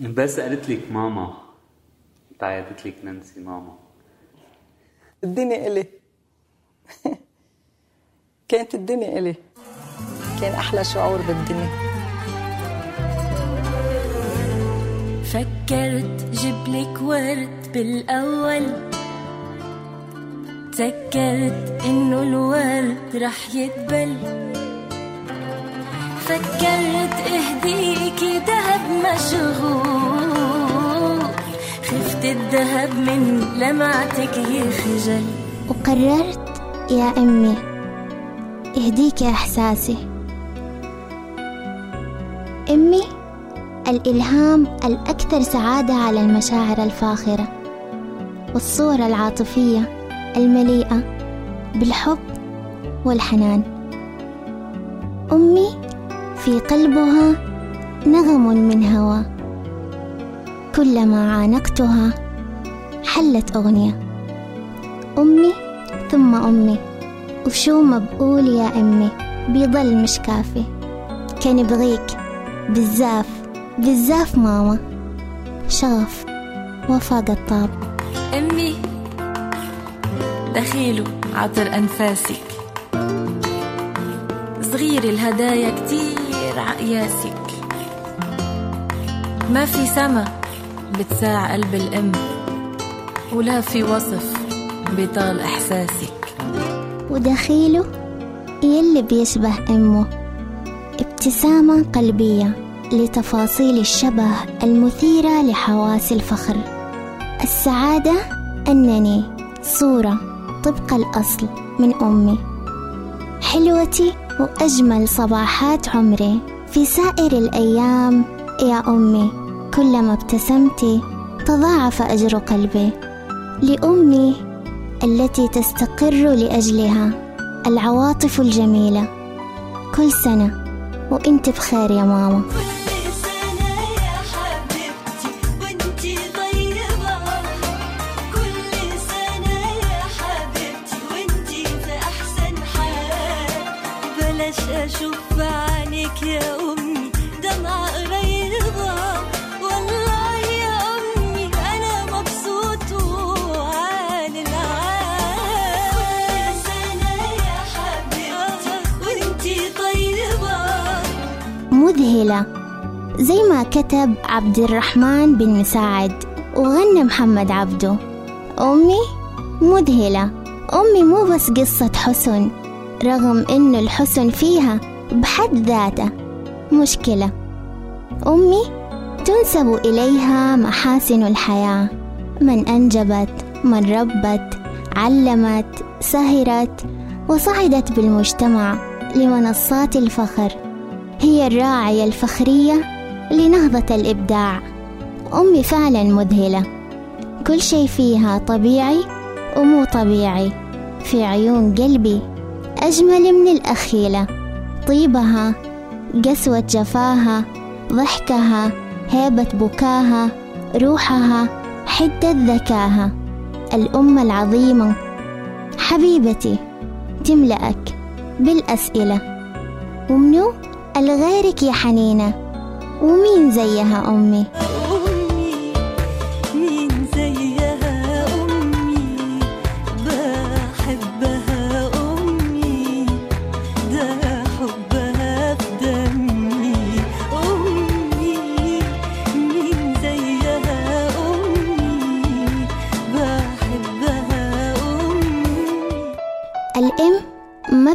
بس قالت لك ماما. تعيطت لك نانسي ماما. الدنيا إلي. كانت الدنيا إلي. كان أحلى شعور بالدنيا. فكرت جبلك ورد بالأول. تذكرت إنه الورد رح يدبل فكرت اهديكي دهب. مشغول. خفت الدهب من لمعتك يخجل وقررت يا أمي اهديك إحساسي. أمي الإلهام الأكثر سعادة على المشاعر الفاخرة والصورة العاطفية المليئة بالحب والحنان. أمي في قلبها نغم من هوى. كلما عانقتها حلت أغنية. أمي ثم أمي. وشو ما بقول يا أمي؟ بيضل مش كافي كان بغيك بزاف بزاف ماما. شغف. وفا قطاب. أمي دخيله عطر أنفاسك. صغير الهدايا كتير عقياسك ما في سما بتساع قلب الأم ولا في وصف بيطال إحساسك. ودخيله يلي بيشبه أمه. ابتسامة قلبية لتفاصيل الشبه المثيرة لحواس الفخر. السعادة أنني صورة طبق الأصل من أمي. حلوتي وأجمل صباحات عمري في سائر الأيام يا أمي. كلما ابتسمتي تضاعف أجر قلبي. لأمي التي تستقر لأجلها العواطف الجميلة. كل سنة وإنت بخير يا ماما. مذهلة. زي ما كتب عبد الرحمن بن مساعد وغنى محمد عبده. أمي مذهلة. أمي مو بس قصة حسن رغم إن الحسن فيها بحد ذاته مشكلة. أمي تنسب إليها محاسن الحياة. من أنجبت من ربت علمت سهرت وصعدت بالمجتمع لمنصات الفخر. هي الراعية الفخرية لنهضة الإبداع. أمي فعلا مذهلة. كل شيء فيها طبيعي ومو طبيعي. في عيون قلبي أجمل من الأخيلة. طيبها قسوة جفاها ضحكها هيبة بكاها روحها حدة ذكاها الأم العظيمة. حبيبتي تملأك بالأسئلة. ومنو؟ الغيرك يا حنينة. ومين زيها أمي؟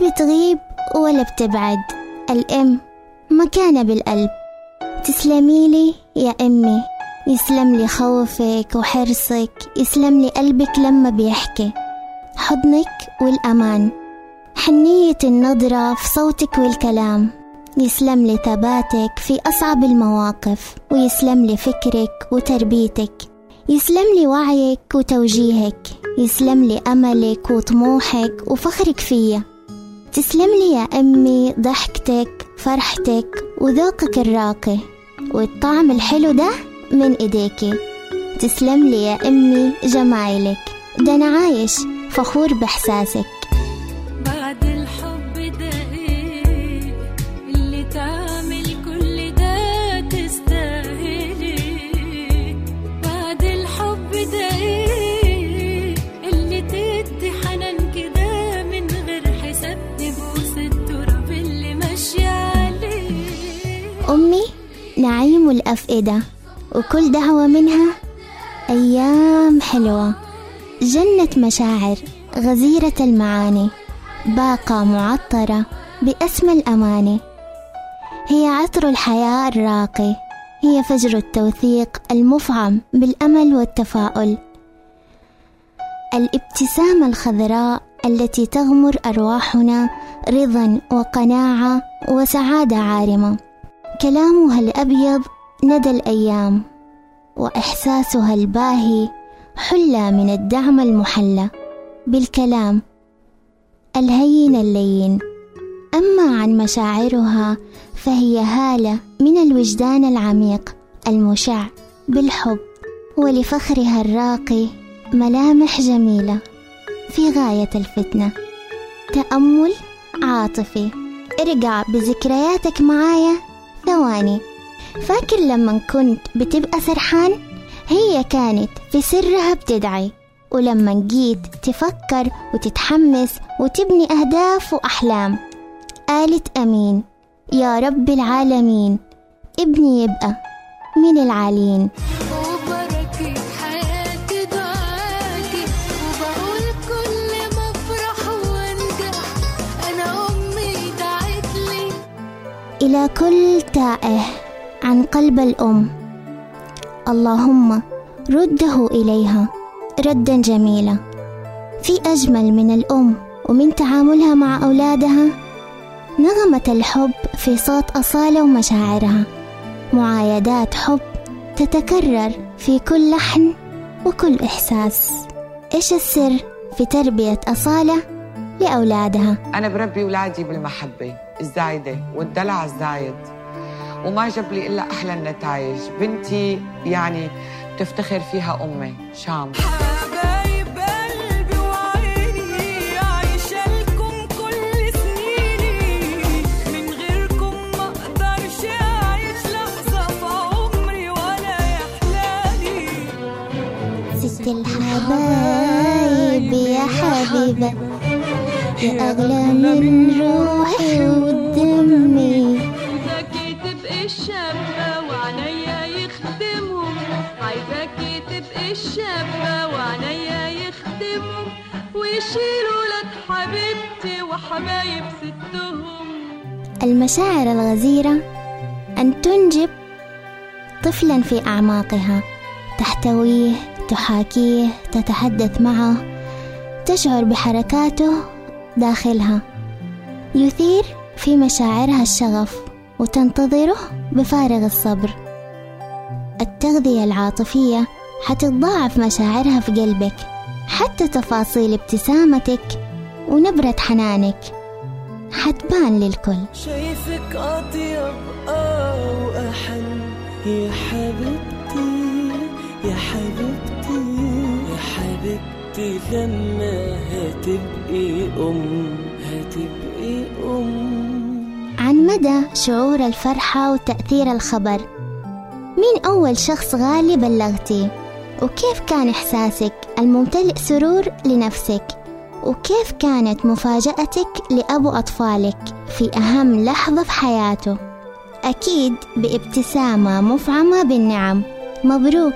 بتغيب ولا بتبعد. الأم مكانة بالقلب. تسلمي لي يا أمي. يسلم لي خوفك وحرصك. يسلم لي قلبك لما بيحكي. حضنك والأمان. حنية النظرة في صوتك والكلام. يسلم لي ثباتك في أصعب المواقف. ويسلم لي فكرك وتربيتك. يسلم لي وعيك وتوجيهك. يسلم لي أملك وطموحك وفخرك فيا. تسلم لي يا أمي ضحكتك فرحتك وذوقك الراقي والطعم الحلو ده من إيديكي. تسلم لي يا أمي جمايلك. ده أنا عايش فخور بإحساسك. الأفئدة وكل دعوة منها أيام حلوة. جنة مشاعر غزيرة المعاني باقة معطرة بأسمى الأماني. هي عطر الحياة الراقي هي فجر التوثيق المفعم بالأمل والتفاؤل. الابتسامة الخضراء التي تغمر أرواحنا رضا وقناعة وسعادة عارمة. كلامها الأبيض ندى الأيام وإحساسها الباهي حلى من الدعم المحلى. بالكلام الهين اللين. أما عن مشاعرها فهي هالة من الوجدان العميق المشع بالحب ولفخرها الراقي ملامح جميلة في غاية الفتنة. تأمل عاطفي. ارجع بذكرياتك معايا ثواني. فاكر لما كنت بتبقى سرحان هي كانت في سرها بتدعي. ولما جيت تفكر وتتحمس وتبني أهداف وأحلام. قالت أمين يا رب العالمين ابني يبقى من العالين. إلى كل تائه عن قلب الأم. اللهم رده إليها ردا جميلا. في أجمل من الأم ومن تعاملها مع أولادها نغمة الحب في صوت أصالة ومشاعرها. معايدات حب تتكرر في كل لحن وكل إحساس. إيش السر في تربية أصالة؟ لأولادها. أنا بربي ولادي بالمحبة الزايدة والدلع الزايد. وما جاب لي إلا أحلى النتائج بنتي يعني تفتخر فيها أمي شام. حبايب قلبي وعيني عايشة لكم كل سنيني. من غيركم ما أقدرش أعيش لحظة في عمري ولا يحلالي. ست الحبايب يا حبيبة. يا أغلى من روحي ودمي عايزاكي تبقي الشابة وعنيا يخدمهم عايزاكي تبقي الشابة وعنيا يخدمهم ويشيلوا لك حبيبتي وحبايب ستهم. المشاعر الغزيرة أن تنجب طفلا في أعماقها. تحتويه تحاكيه تتحدث معه تشعر بحركاته داخلها. يثير في مشاعرها الشغف وتنتظره بفارغ الصبر. التغذية العاطفية حتتضاعف مشاعرها في قلبك حتى تفاصيل ابتسامتك ونبرة حنانك. حتبان للكل. شايفك أطيب آه وأحن يا حبيبتي يا حبيبتي يا حبيبتي. لما هتبقي أم هتبقي أم. عن مدى شعور الفرحة وتأثير الخبر؟ مين أول شخص غالي بلغتي؟ وكيف كان إحساسك الممتلئ سرور لنفسك؟ وكيف كانت مفاجأتك لأبو أطفالك في أهم لحظة في حياته؟ أكيد بابتسامة مفعمة بالنعم. مبروك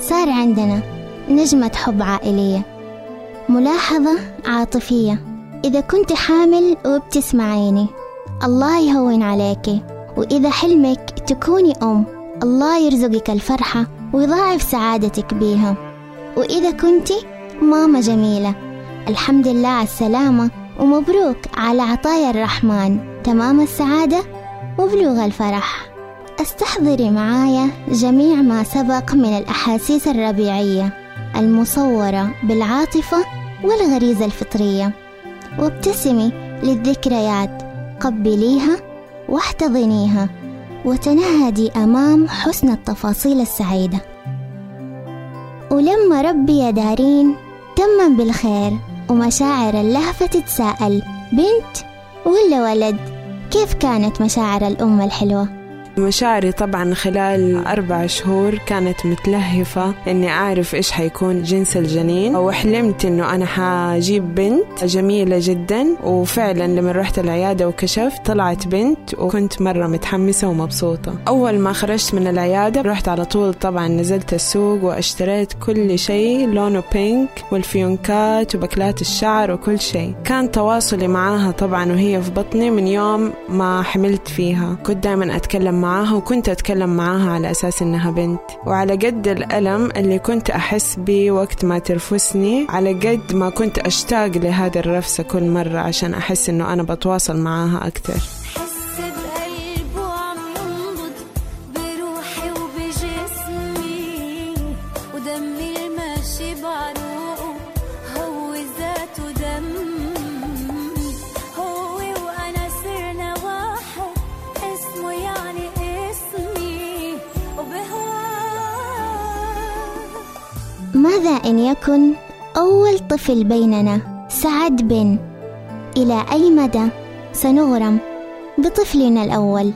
صار عندنا نجمة حب عائلية. ملاحظة عاطفية. إذا كنت حامل وبتسمعيني الله يهون عليكي وإذا حلمك تكوني أم الله يرزقك الفرحة ويضاعف سعادتك بيها. وإذا كنتي ماما جميلة الحمد لله على السلامة ومبروك على عطايا الرحمن. تمام السعادة وبلوغ الفرح. أستحضري معايا جميع ما سبق من الأحاسيس الربيعية المصورة بالعاطفة والغريزة الفطرية. وابتسمي للذكريات قبليها واحتضنيها وتنهدي أمام حسن التفاصيل السعيدة. ولما ربي يا دارين تمم بالخير ومشاعر اللهفة تتساءل بنت ولا ولد؟ كيف كانت مشاعر الأم الحلوة؟ مشاعري طبعا خلال أربع شهور كانت متلهفة إني أعرف إيش حيكون جنس الجنين. وحلمت إنه أنا حجيب بنت جميلة جدا وفعلا لما رحت العيادة وكشفت طلعت بنت وكنت مرة متحمسة ومبسوطة. أول ما خرجت من العيادة رحت على طول طبعا نزلت السوق واشتريت كل شيء لونه بينك والفيونكات وبكلات الشعر وكل شيء. كان تواصلي معاها طبعا وهي في بطني من يوم ما حملت فيها. كنت دائما أتكلم معاها وكنت أتكلم معاها على أساس إنها بنت. وعلى قد الألم اللي كنت أحس به وقت ما ترفسني على قد ما كنت أشتاق لهذه الرفسة كل مرة عشان أحس إنه أنا بتواصل معاها أكثر. ماذا إن يكن أول طفل بيننا؟ سعد بن. إلى أي مدى؟ سنغرم. بطفلنا الأول.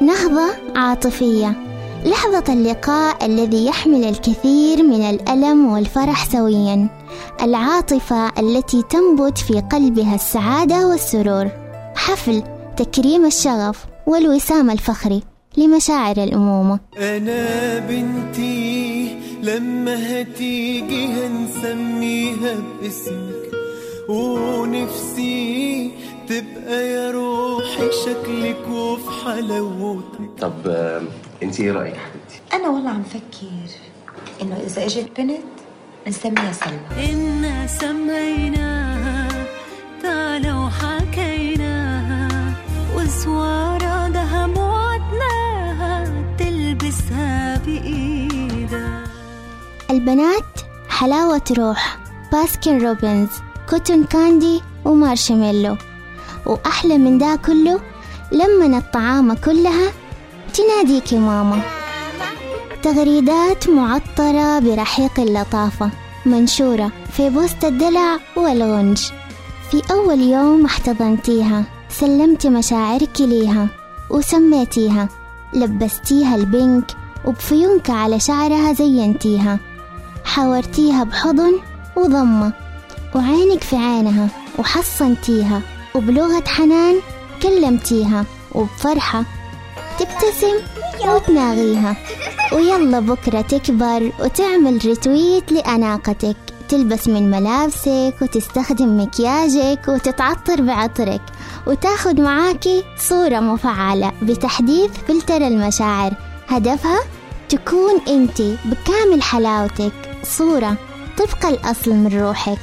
نهضة عاطفية. لحظة اللقاء الذي يحمل الكثير من الألم والفرح سويا. العاطفة التي تنبت في قلبها السعادة والسرور. حفل تكريم الشغف والوسام الفخري لمشاعر الأمومة. أنا بنتي لما هتيجي هنسميها باسمك ونفسي تبقى يا روحي شكلك وفي حلاوتك. طب انت إيه رأيك؟ حبيبتي أنا والله عم فكر إنه إذا إجت بنت نسميها سلمى. إنا سميناها تعالى وحكيناها وسوارة دهب وعدناها تلبسها بإيدها. البنات حلاوة روح. باسكن روبنز cotton candy و marshmallow. وأحلى من دا كله لما الطعامة كلها تناديكي ماما. تغريدات معطرة برحيق اللطافة منشورة في بوست الدلع والغنج. في أول يوم احتضنتيها سلمتي مشاعرك ليها وسميتيها لبستيها البنك وبفيونكة على شعرها زينتيها. حاورتيها بحضن وضمة وعينك في عينها وحصنتيها وبلغة حنان كلمتيها وبفرحة تبتسم وتناغيها. ويلا بكرة تكبر وتعمل ريتويت لأناقتك. تلبس من ملابسك وتستخدم مكياجك وتتعطر بعطرك. وتاخد معاكي صورة مفعلة بتحديث فلتر المشاعر. هدفها تكون أنت بكامل حلاوتك. صورة طبق الأصل من روحك.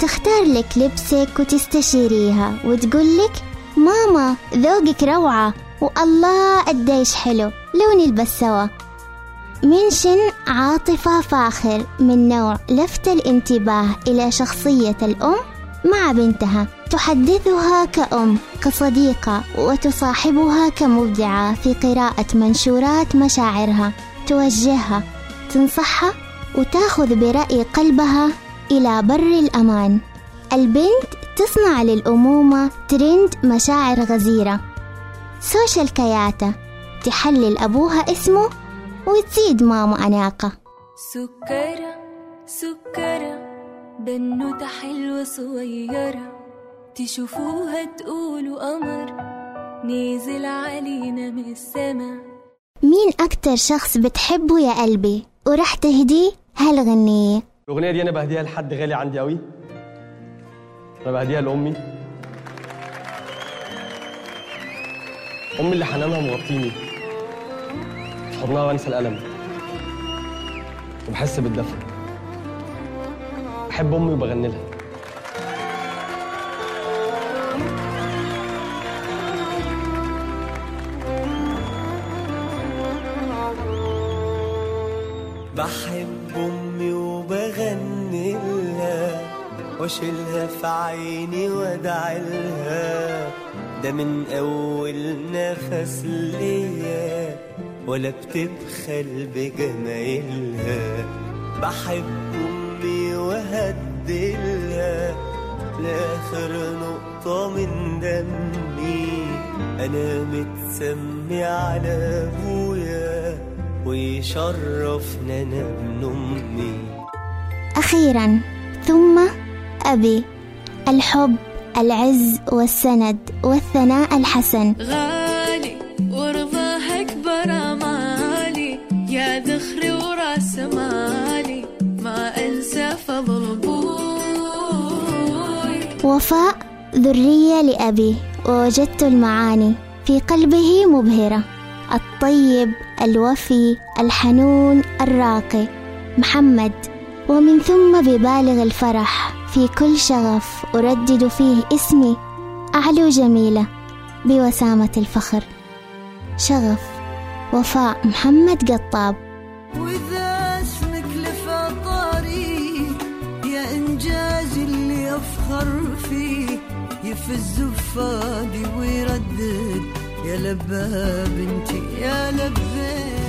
تختار لك لبسك وتستشيريها وتقولك ماما ذوقك روعة. والله قديش حلو. لو نلبس سوا منشن عاطفة فاخر من نوع لفت الانتباه إلى شخصية الأم مع بنتها. تحدثها كأم كصديقة وتصاحبها كمبدعة في قراءة منشورات مشاعرها. توجهها تنصحها وتأخذ برأي قلبها إلى بر الأمان. البنت تصنع للأمومة ترند مشاعر غزيرة. سوشيال كياتة تحلل أبوها اسمه وتزيد ماما أناقة. سكرة سكرة بنوتة حلوة صغيرة تشوفوها تقولوا قمر نزل علينا من السما مين أكتر شخص بتحبه يا قلبي؟ ورح تهديه؟ هالغنية الأغنية دي أنا بهديها لحد غالي عندي قوي أنا بهديها لأمي. أمي اللي حنانها مغطيني في حضنها وأنسى الألم وبحس بالدفء. بحب أمي وبغني لها. واشيلها في عيني وادعي لها. ده من أول نفس ليا ولا بتبخل بجمايلها. بحب أمي وهدلها لآخر نقطة من دمي. أنا متسمي على أبويا ويشرفنا أنا ابن أمي أخيرا ثم أبي. الحب العز والسند والثناء الحسن. غالي ورضاه أكبر أمالي. يا ذخري وراس مالي. ما أنسى فضل أبوي. وفاء ذرية لأبي. ووجدت المعاني في قلبه مبهرة. الطيب الوفي الحنون الراقي. محمد. ومن ثم ببالغ الفرح. في كل شغف أردد فيه اسمي. أعلو جميلة بوسامة الفخر. شغف وفاء محمد قطاب. وإذا اسمك لفطاري يا إنجاز اللي أفخر فيه. يفز فادي ويردد. يا لبى بنتي يا لبى